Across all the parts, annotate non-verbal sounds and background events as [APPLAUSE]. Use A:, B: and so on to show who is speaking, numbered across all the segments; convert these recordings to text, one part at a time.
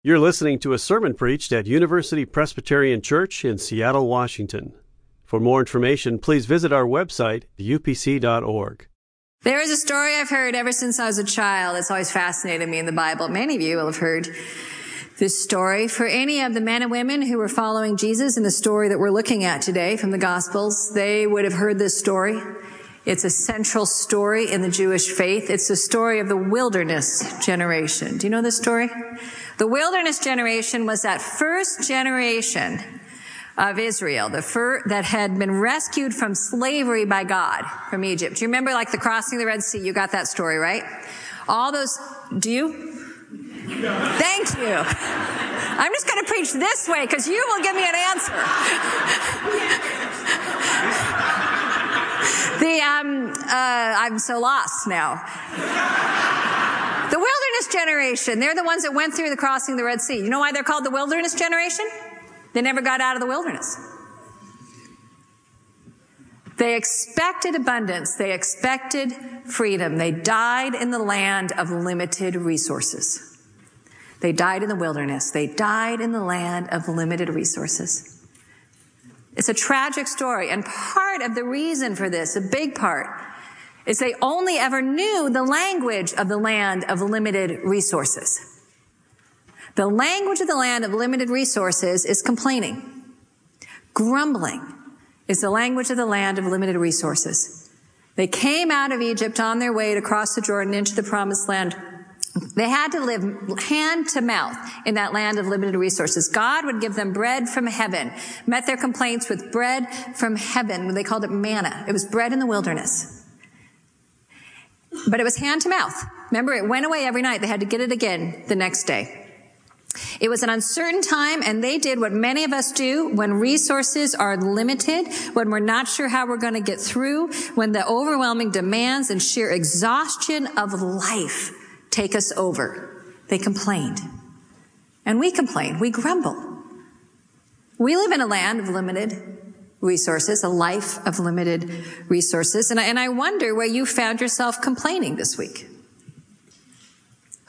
A: You're listening to a sermon preached at University Presbyterian Church in Seattle, Washington. For more information, please visit our website, upc.org.
B: There is a story I've heard ever since I was a child. It's always fascinated me in the Bible. Many of you will have heard this story. For any of the men and women who were following Jesus in the story that we're looking at today from the Gospels, they would have heard this story. It's a central story in the Jewish faith. It's the story of the wilderness generation. Do you know this story? The wilderness generation was that first generation of Israel, the fir- that had been rescued from slavery by God from Egypt. Do you remember like the crossing the Red Sea? You got that story, right? All those, do you? Thank you. I'm just going to preach this way because you will give me an answer. The um, uh, I'm so lost now. The wilderness generation, they're the ones that went through the crossing of the Red Sea. You know why they're called the wilderness generation? They never got out of the wilderness. They expected abundance. They expected freedom. They died in the land of limited resources. They died in the wilderness. They died in the land of limited resources. It's a tragic story. And part of the reason for this, a big part, is they only ever knew the language of the land of limited resources. The language of the land of limited resources is complaining. Grumbling is the language of the land of limited resources. They came out of Egypt on their way to cross the Jordan into the promised land they had to live hand to mouth in that land of limited resources. God would give them bread from heaven, met their complaints with bread from heaven. When they called it manna. It was bread in the wilderness. But it was hand to mouth. Remember, it went away every night. They had to get it again the next day. It was an uncertain time and they did what many of us do when resources are limited, when we're not sure how we're going to get through, when the overwhelming demands and sheer exhaustion of life take us over. They complained. And we complain. We grumble. We live in a land of limited resources, a life of limited resources. And I, and I wonder where you found yourself complaining this week.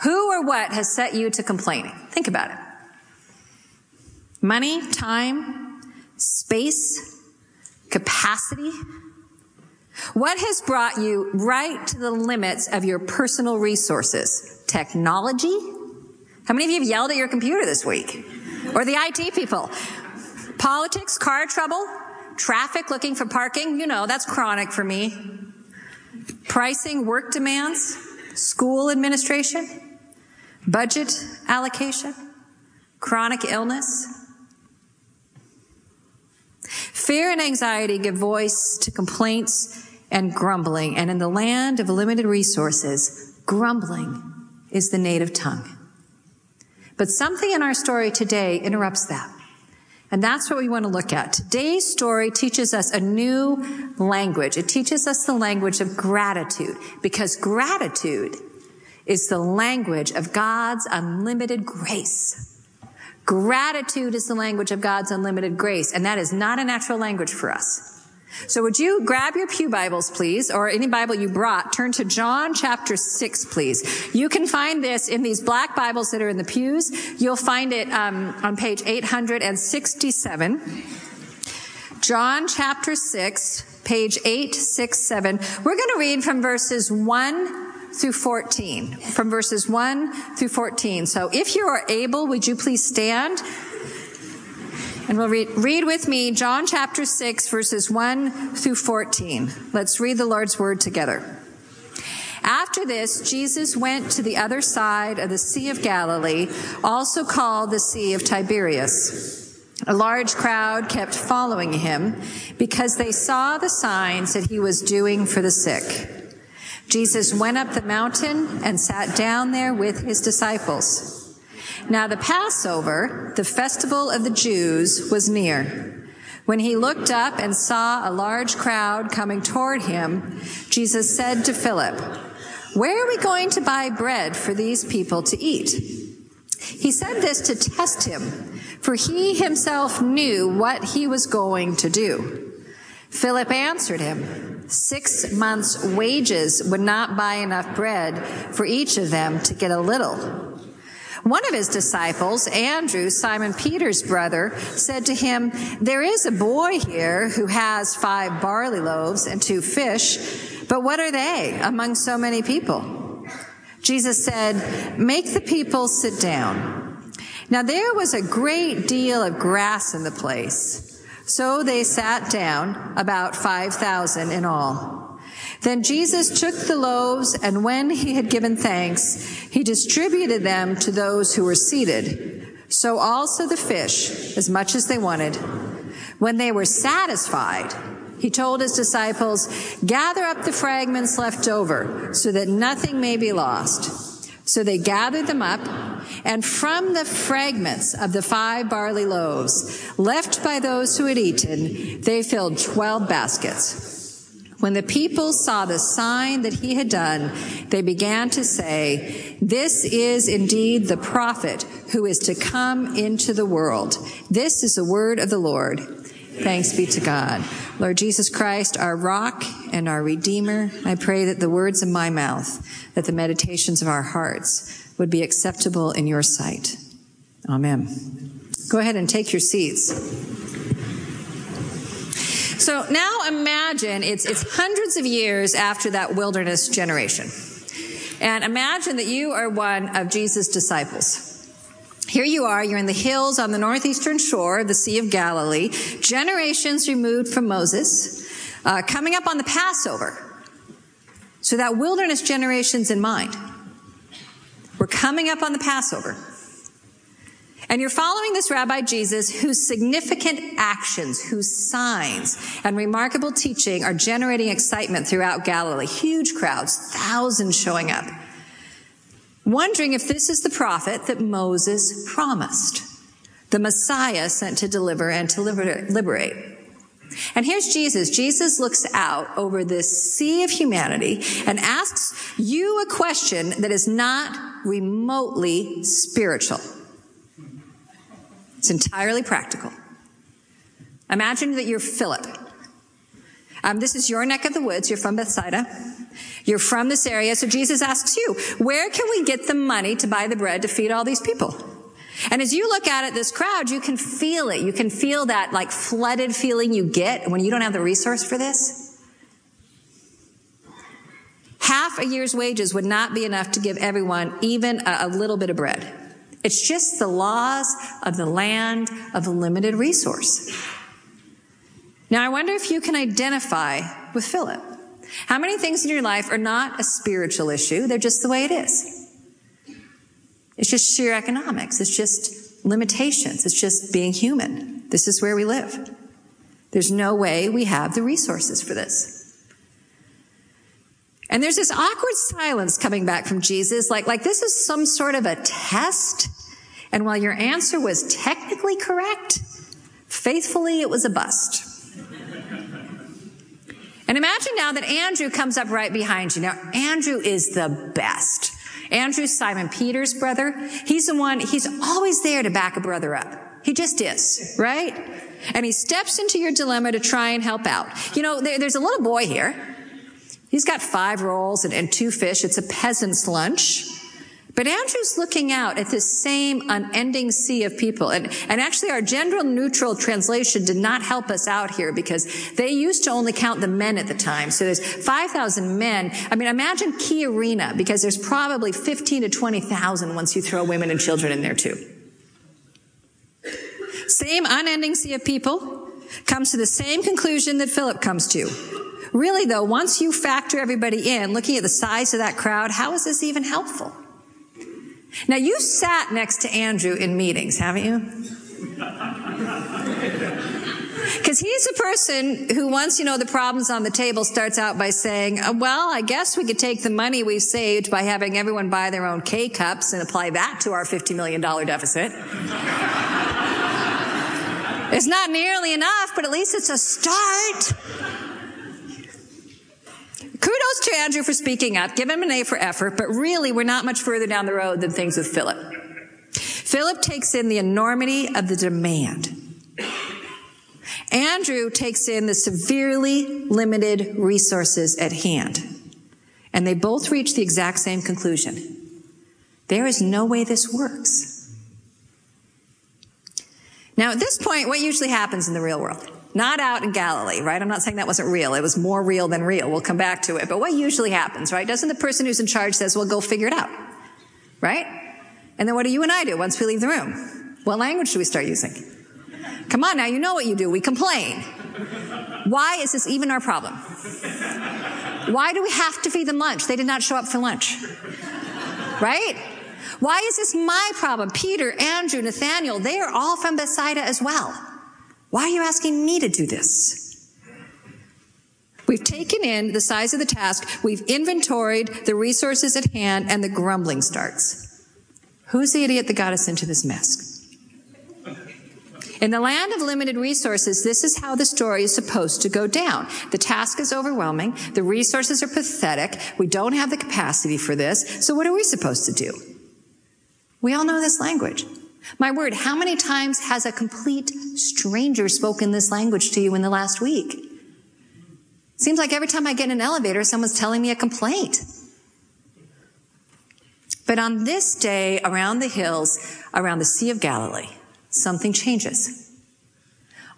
B: Who or what has set you to complaining? Think about it. Money, time, space, capacity, what has brought you right to the limits of your personal resources? Technology? How many of you have yelled at your computer this week? Or the IT people? Politics, car trouble, traffic looking for parking, you know, that's chronic for me. Pricing, work demands, school administration, budget allocation, chronic illness, Fear and anxiety give voice to complaints and grumbling. And in the land of limited resources, grumbling is the native tongue. But something in our story today interrupts that. And that's what we want to look at. Today's story teaches us a new language. It teaches us the language of gratitude because gratitude is the language of God's unlimited grace. Gratitude is the language of God's unlimited grace, and that is not a natural language for us. So would you grab your Pew Bibles, please, or any Bible you brought, turn to John chapter 6, please. You can find this in these black Bibles that are in the pews. You'll find it um, on page 867. John chapter 6, page 867. We're going to read from verses 1 through 14. From verses 1 through 14. So if you are able, would you please stand? And we'll read, read with me John chapter 6, verses 1 through 14. Let's read the Lord's word together. After this, Jesus went to the other side of the Sea of Galilee, also called the Sea of Tiberias. A large crowd kept following him because they saw the signs that he was doing for the sick. Jesus went up the mountain and sat down there with his disciples. Now the Passover, the festival of the Jews, was near. When he looked up and saw a large crowd coming toward him, Jesus said to Philip, Where are we going to buy bread for these people to eat? He said this to test him, for he himself knew what he was going to do. Philip answered him, Six months' wages would not buy enough bread for each of them to get a little. One of his disciples, Andrew, Simon Peter's brother, said to him, There is a boy here who has five barley loaves and two fish, but what are they among so many people? Jesus said, Make the people sit down. Now there was a great deal of grass in the place, so they sat down, about 5,000 in all. Then Jesus took the loaves, and when he had given thanks, he distributed them to those who were seated. So also the fish, as much as they wanted. When they were satisfied, he told his disciples, Gather up the fragments left over, so that nothing may be lost. So they gathered them up, and from the fragments of the five barley loaves left by those who had eaten, they filled twelve baskets. When the people saw the sign that he had done, they began to say, This is indeed the prophet who is to come into the world. This is the word of the Lord. Thanks be to God. Lord Jesus Christ, our rock and our redeemer, I pray that the words of my mouth, that the meditations of our hearts would be acceptable in your sight. Amen. Go ahead and take your seats. So now imagine it's, it's hundreds of years after that wilderness generation. And imagine that you are one of Jesus' disciples. Here you are, you're in the hills on the northeastern shore of the Sea of Galilee, generations removed from Moses, uh, coming up on the Passover. So that wilderness generation's in mind. We're coming up on the Passover. And you're following this Rabbi Jesus whose significant actions, whose signs and remarkable teaching are generating excitement throughout Galilee. Huge crowds, thousands showing up. Wondering if this is the prophet that Moses promised. The Messiah sent to deliver and to liberate. And here's Jesus. Jesus looks out over this sea of humanity and asks you a question that is not remotely spiritual. It's entirely practical. Imagine that you're Philip. Um, this is your neck of the woods. You're from Bethsaida. You're from this area. So Jesus asks you, where can we get the money to buy the bread to feed all these people? And as you look out at this crowd, you can feel it. You can feel that like flooded feeling you get when you don't have the resource for this. Half a year's wages would not be enough to give everyone even a, a little bit of bread. It's just the laws of the land of limited resource. Now, I wonder if you can identify with Philip. How many things in your life are not a spiritual issue? They're just the way it is. It's just sheer economics. It's just limitations. It's just being human. This is where we live. There's no way we have the resources for this. And there's this awkward silence coming back from Jesus, like, like this is some sort of a test. And while your answer was technically correct, faithfully it was a bust. And imagine now that Andrew comes up right behind you. Now, Andrew is the best. Andrew, Simon Peter's brother. He's the one, he's always there to back a brother up. He just is, right? And he steps into your dilemma to try and help out. You know, there, there's a little boy here He's got five rolls and, and two fish. It's a peasant's lunch. But Andrew's looking out at this same unending sea of people. And, and actually our gender neutral translation did not help us out here because they used to only count the men at the time. So there's 5,000 men. I mean, imagine KeyArena because there's probably 15 to 20,000 once you throw women and children in there too. Same unending sea of people comes to the same conclusion that Philip comes to. Really though, once you factor everybody in, looking at the size of that crowd, how is this even helpful? Now you sat next to Andrew in meetings, haven't you? [LAUGHS] Because he's a person who, once you know the problems on the table, starts out by saying, uh, Well, I guess we could take the money we've saved by having everyone buy their own K cups and apply that to our $50 million deficit. [LAUGHS] it's not nearly enough, but at least it's a start. Kudos to Andrew for speaking up. Give him an A for effort, but really we're not much further down the road than things with Philip. Philip takes in the enormity of the demand. Andrew takes in the severely limited resources at hand. And they both reach the exact same conclusion. There is no way this works. Now, at this point, what usually happens in the real world? Not out in Galilee, right? I'm not saying that wasn't real. It was more real than real. We'll come back to it. But what usually happens, right? Doesn't the person who's in charge says, well, go figure it out, right? And then what do you and I do once we leave the room? What language do we start using? Come on now, you know what you do. We complain. Why is this even our problem? Why do we have to feed them lunch? They did not show up for lunch. Right? Why is this my problem? Peter, Andrew, Nathanael, they are all from Bethsaida as well. Why are you asking me to do this? We've taken in the size of the task, we've inventoried the resources at hand, and the grumbling starts. Who's the idiot that got us into this mess? In the land of limited resources, this is how the story is supposed to go down. The task is overwhelming. The resources are pathetic. We don't have the capacity for this. So what are we supposed to do? We all know this language. My word, how many times has a complete stranger spoken this language to you in the last week? Seems like every time I get in an elevator, someone's telling me a complaint. But on this day, around the hills, around the Sea of Galilee, something changes.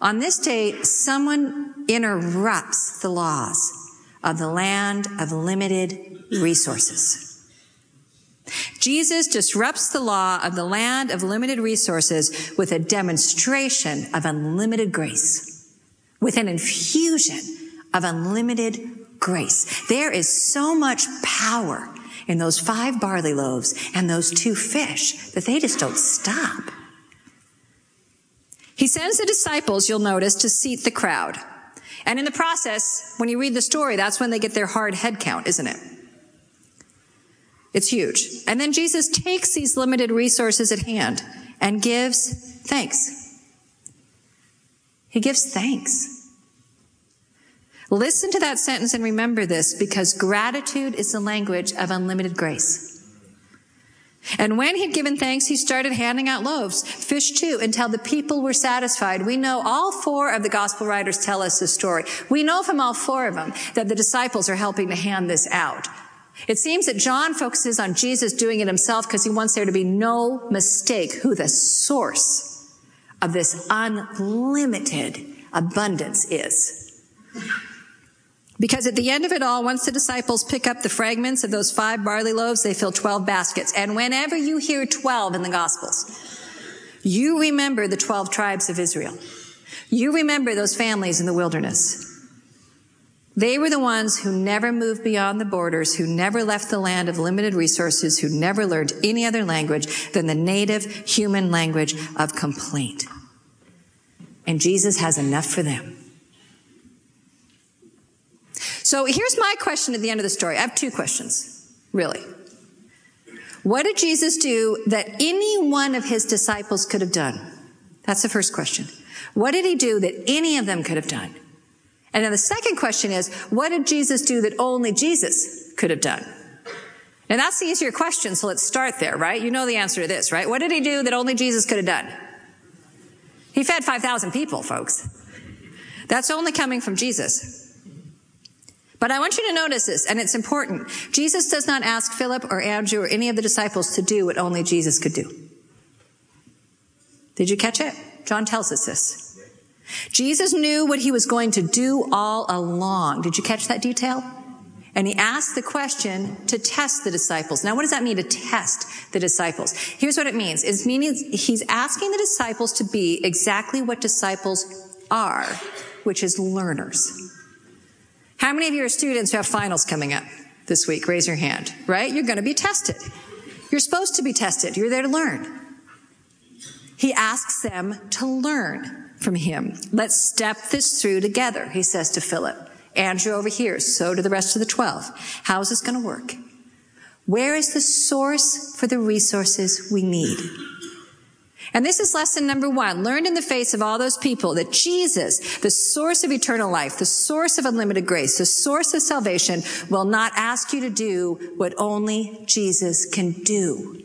B: On this day, someone interrupts the laws of the land of limited resources. Jesus disrupts the law of the land of limited resources with a demonstration of unlimited grace, with an infusion of unlimited grace. There is so much power in those five barley loaves and those two fish that they just don't stop. He sends the disciples, you'll notice, to seat the crowd. And in the process, when you read the story, that's when they get their hard head count, isn't it? It's huge. And then Jesus takes these limited resources at hand and gives thanks. He gives thanks. Listen to that sentence and remember this because gratitude is the language of unlimited grace. And when he'd given thanks, he started handing out loaves, fish too, until the people were satisfied. We know all four of the gospel writers tell us this story. We know from all four of them that the disciples are helping to hand this out. It seems that John focuses on Jesus doing it himself because he wants there to be no mistake who the source of this unlimited abundance is. Because at the end of it all, once the disciples pick up the fragments of those five barley loaves, they fill 12 baskets. And whenever you hear 12 in the Gospels, you remember the 12 tribes of Israel. You remember those families in the wilderness. They were the ones who never moved beyond the borders, who never left the land of limited resources, who never learned any other language than the native human language of complaint. And Jesus has enough for them. So here's my question at the end of the story. I have two questions, really. What did Jesus do that any one of his disciples could have done? That's the first question. What did he do that any of them could have done? And then the second question is, what did Jesus do that only Jesus could have done? And that's the easier question, so let's start there, right? You know the answer to this, right? What did he do that only Jesus could have done? He fed 5,000 people, folks. That's only coming from Jesus. But I want you to notice this, and it's important. Jesus does not ask Philip or Andrew or any of the disciples to do what only Jesus could do. Did you catch it? John tells us this. Jesus knew what he was going to do all along. Did you catch that detail? And he asked the question to test the disciples. Now, what does that mean to test the disciples? Here's what it means. It means he's asking the disciples to be exactly what disciples are, which is learners. How many of you are students who have finals coming up this week? Raise your hand, right? You're going to be tested. You're supposed to be tested. You're there to learn. He asks them to learn from him. Let's step this through together, he says to Philip. Andrew over here, so do the rest of the 12. How's this going to work? Where is the source for the resources we need? And this is lesson number one. Learned in the face of all those people that Jesus, the source of eternal life, the source of unlimited grace, the source of salvation, will not ask you to do what only Jesus can do.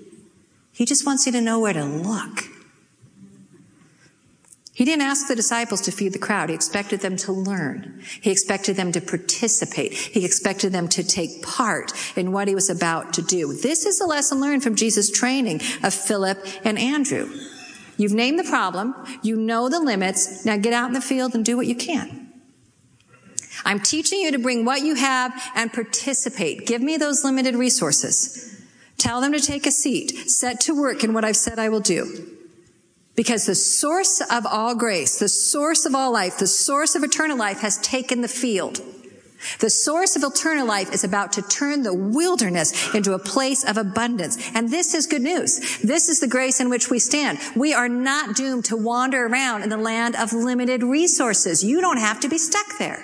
B: He just wants you to know where to look. He didn't ask the disciples to feed the crowd. He expected them to learn. He expected them to participate. He expected them to take part in what he was about to do. This is a lesson learned from Jesus' training of Philip and Andrew. You've named the problem. You know the limits. Now get out in the field and do what you can. I'm teaching you to bring what you have and participate. Give me those limited resources. Tell them to take a seat. Set to work in what I've said I will do. Because the source of all grace, the source of all life, the source of eternal life has taken the field. The source of eternal life is about to turn the wilderness into a place of abundance. And this is good news. This is the grace in which we stand. We are not doomed to wander around in the land of limited resources. You don't have to be stuck there.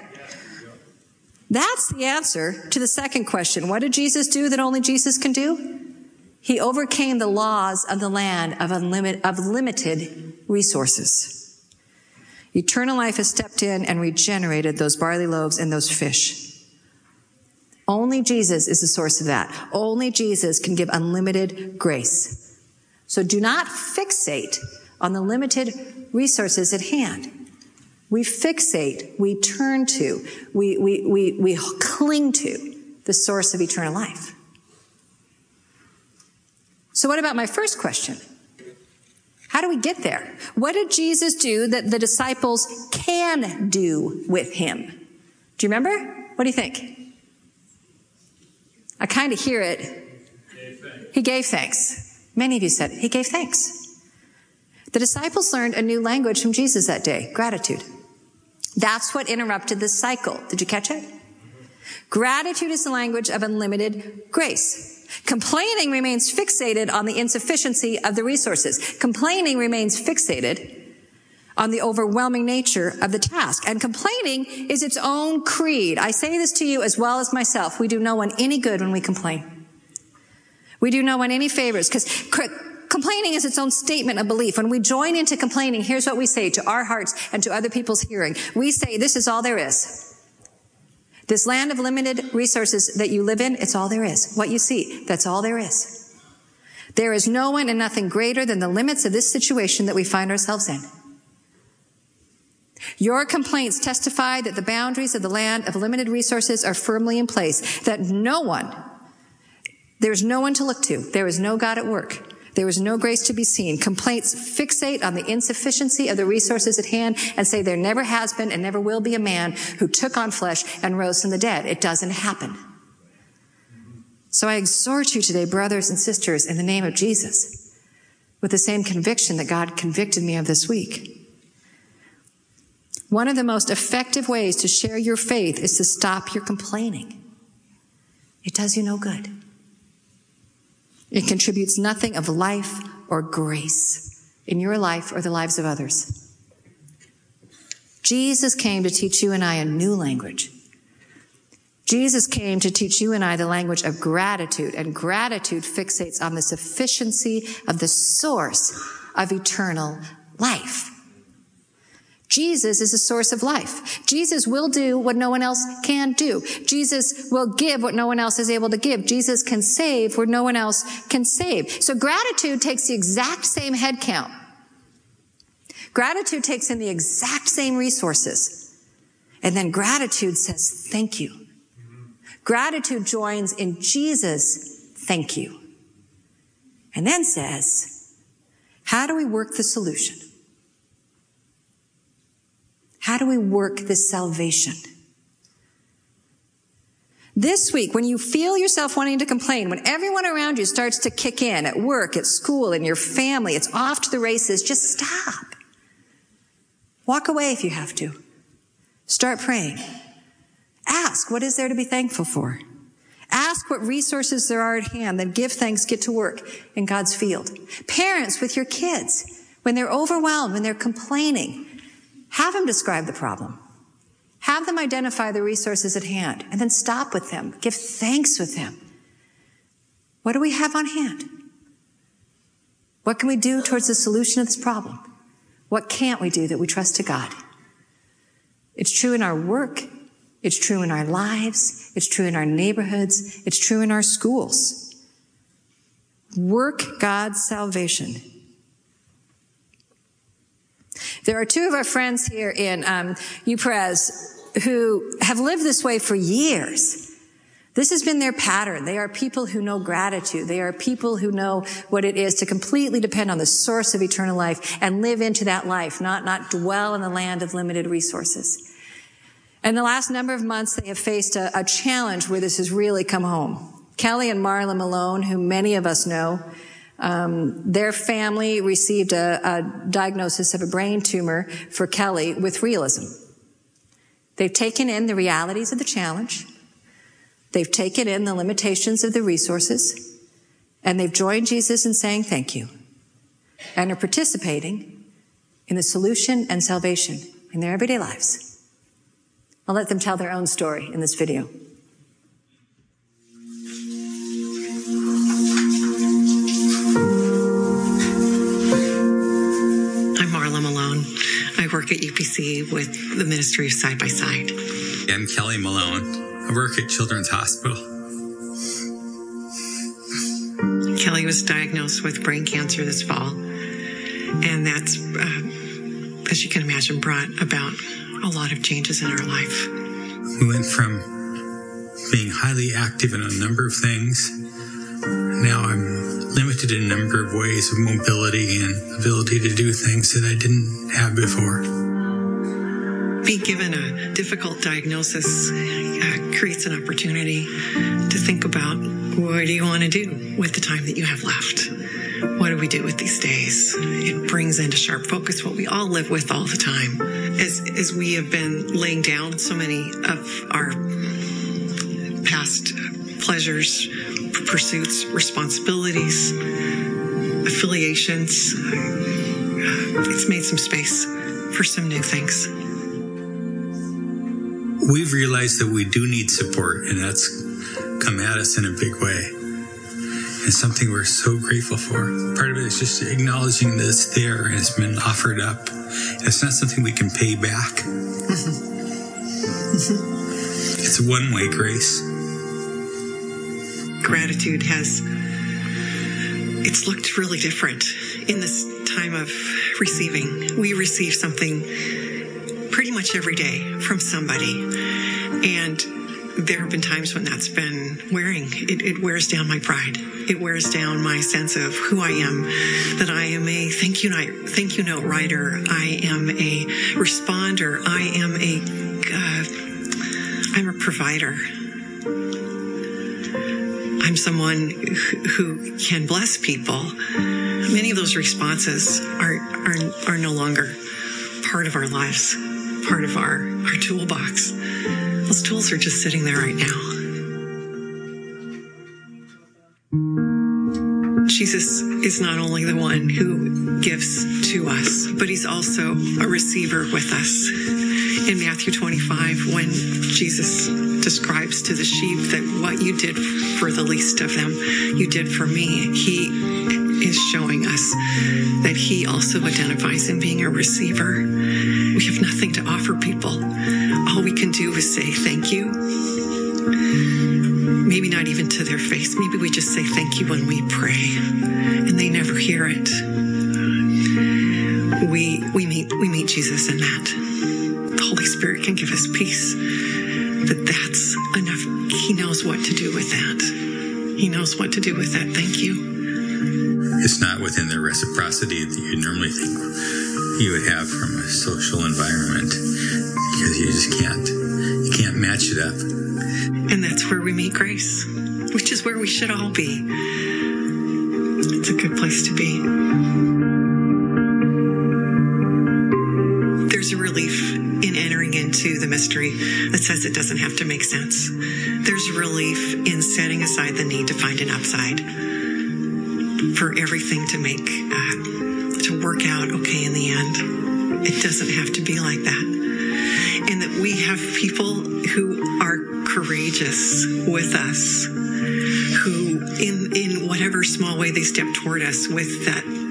B: That's the answer to the second question. What did Jesus do that only Jesus can do? He overcame the laws of the land of, unlimited, of limited resources. Eternal life has stepped in and regenerated those barley loaves and those fish. Only Jesus is the source of that. Only Jesus can give unlimited grace. So do not fixate on the limited resources at hand. We fixate, we turn to, we, we, we, we cling to the source of eternal life. So, what about my first question? How do we get there? What did Jesus do that the disciples can do with him? Do you remember? What do you think? I kind of hear it. He gave thanks. Many of you said. He gave thanks. The disciples learned a new language from Jesus that day gratitude. That's what interrupted the cycle. Did you catch it? Gratitude is the language of unlimited grace. Complaining remains fixated on the insufficiency of the resources. Complaining remains fixated on the overwhelming nature of the task. And complaining is its own creed. I say this to you as well as myself. We do no one any good when we complain. We do no one any favors because complaining is its own statement of belief. When we join into complaining, here's what we say to our hearts and to other people's hearing. We say, this is all there is. This land of limited resources that you live in, it's all there is. What you see, that's all there is. There is no one and nothing greater than the limits of this situation that we find ourselves in. Your complaints testify that the boundaries of the land of limited resources are firmly in place, that no one, there's no one to look to. There is no God at work. There is no grace to be seen. Complaints fixate on the insufficiency of the resources at hand and say there never has been and never will be a man who took on flesh and rose from the dead. It doesn't happen. So I exhort you today, brothers and sisters, in the name of Jesus, with the same conviction that God convicted me of this week. One of the most effective ways to share your faith is to stop your complaining. It does you no good. It contributes nothing of life or grace in your life or the lives of others. Jesus came to teach you and I a new language. Jesus came to teach you and I the language of gratitude, and gratitude fixates on the sufficiency of the source of eternal life. Jesus is the source of life. Jesus will do what no one else can do. Jesus will give what no one else is able to give. Jesus can save where no one else can save. So gratitude takes the exact same head count. Gratitude takes in the exact same resources. And then gratitude says, thank you. Gratitude joins in Jesus, thank you. And then says, how do we work the solution? How do we work this salvation? This week, when you feel yourself wanting to complain, when everyone around you starts to kick in at work, at school, in your family, it's off to the races, just stop. Walk away if you have to. Start praying. Ask, what is there to be thankful for? Ask what resources there are at hand, then give thanks, get to work in God's field. Parents with your kids, when they're overwhelmed, when they're complaining, have them describe the problem. Have them identify the resources at hand and then stop with them. Give thanks with them. What do we have on hand? What can we do towards the solution of this problem? What can't we do that we trust to God? It's true in our work. It's true in our lives. It's true in our neighborhoods. It's true in our schools. Work God's salvation There are two of our friends here in um, who have lived this way for years. This has been their pattern. They are people who know gratitude. They are people who know what it is to completely depend on the source of eternal life and live into that life, not, not dwell in the land of limited resources. In the last number of months, they have faced a, a challenge where this has really come home. Kelly and Marla Malone, who many of us know, um, their family received a, a diagnosis of a brain tumor for Kelly with realism. They've taken in the realities of the challenge. They've taken in the limitations of the resources and they've joined Jesus in saying thank you and are participating in the solution and salvation in their everyday lives. I'll let them tell their own story in this video.
C: Work at UPC with the Ministry of Side by Side.
D: I'm Kelly Malone. I work at Children's Hospital.
C: Kelly was diagnosed with brain cancer this fall, and that's, uh, as you can imagine, brought about a lot of changes in our life.
D: We went from being highly active in a number of things. Now I'm limited in number of ways of mobility and ability to do things that I didn't have before
C: being given a difficult diagnosis uh, creates an opportunity to think about what do you want to do with the time that you have left? What do we do with these days? It brings into sharp focus what we all live with all the time. As, as we have been laying down so many of our past pleasures, pursuits, responsibilities, affiliations, it's made some space for some new things
D: we've realized that we do need support, and that's come at us in a big way. It's something we're so grateful for. Part of it is just acknowledging that it's there and it's been offered up. It's not something we can pay back. Mm-hmm. it's a one way grace.
C: Gratitude has, it's looked really different in this time of receiving. We receive something pretty much every day from somebody. And there have been times when that's been wearing. It, it, wears down my pride. It wears down my sense of who I am. That I am a thank you note, thank you note writer. I am a responder. I am a, uh, I'm a provider. I'm someone who can bless people. Many of those responses are are, are no longer part of our lives part of our, our toolbox. Those tools are just sitting there right now. Jesus is not only the one who gives to us, but he's also a receiver with us. In Matthew 25, when Jesus describes to the sheep that what you did for the least of them, you did for me, he is showing us that he also identifies in being a receiver. We have nothing to offer people. All we can do is say thank you. Maybe not even to their face. Maybe we just say thank you when we pray and they never hear it. We, we meet, we meet Jesus in that. Can give us peace that that's enough. He knows what to do with that. He knows what to do with that. Thank you
D: it's not within the reciprocity that you normally think you would have from a social environment because you just can't you can't match it up
C: and that's where we meet grace which is where we should all be it's a good place to be mystery that says it doesn't have to make sense there's relief in setting aside the need to find an upside for everything to make, uh, to work out okay in the end. It doesn't have to be like that. And that we have people who are courageous with us, who in, in whatever small way they step toward us with that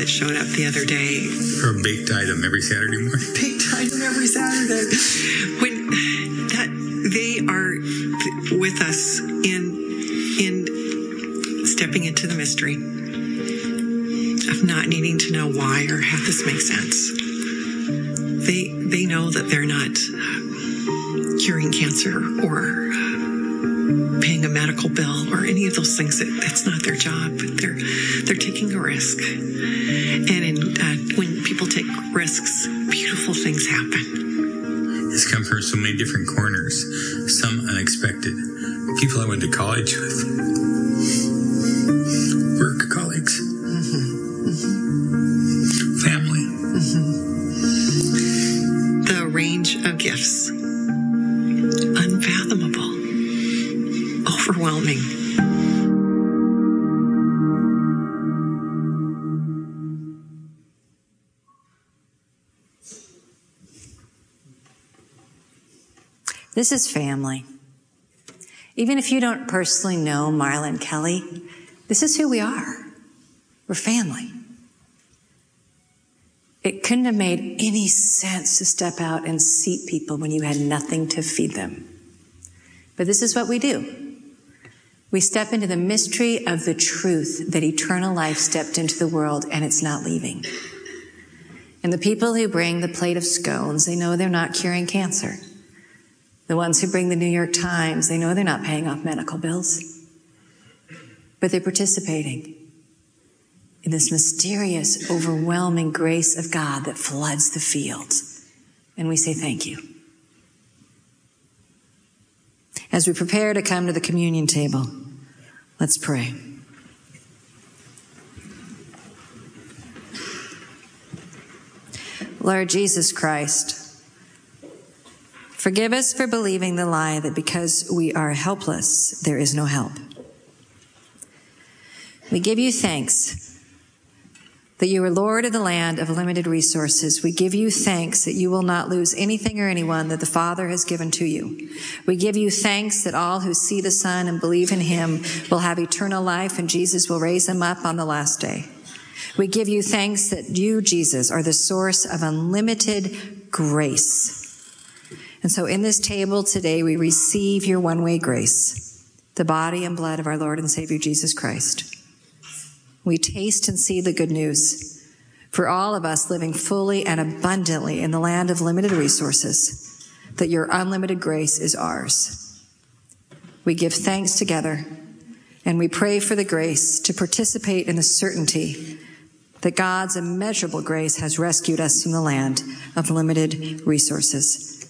C: that showed up the other day.
D: Or a baked item every Saturday morning. [LAUGHS]
C: Baked item every Saturday. When that they are with us in in stepping into the mystery of not needing to know why or how this makes sense. They they know that they're not curing cancer or paying a medical bill or any of those things. That that's not their job. They're they're taking a risk, and in, uh, when people take risks, beautiful things happen.
D: It's come from so many different corners,
B: This is family. Even if you don't personally know Marla and Kelly, this is who we are. We're family. It couldn't have made any sense to step out and seat people when you had nothing to feed them. But this is what we do. We step into the mystery of the truth that eternal life stepped into the world and it's not leaving. And the people who bring the plate of scones, they know they're not curing cancer. The ones who bring the New York Times, they know they're not paying off medical bills. But they're participating in this mysterious, overwhelming grace of God that floods the fields. And we say thank you. As we prepare to come to the communion table, let's pray. Lord Jesus Christ, forgive us for believing the lie that because we are helpless, there is no help. We give you thanks that you are Lord of the land of limited resources. We give you thanks that you will not lose anything or anyone that the Father has given to you. We give you thanks that all who see the Son and believe in him will have eternal life and Jesus will raise them up on the last day. We give you thanks that you, Jesus, are the source of unlimited grace. And so in this table today, we receive your one way grace, the body and blood of our Lord and Savior Jesus Christ. We taste and see the good news for all of us living fully and abundantly in the land of limited resources, that your unlimited grace is ours. We give thanks together and we pray for the grace to participate in the certainty that God's immeasurable grace has rescued us from the land of limited resources.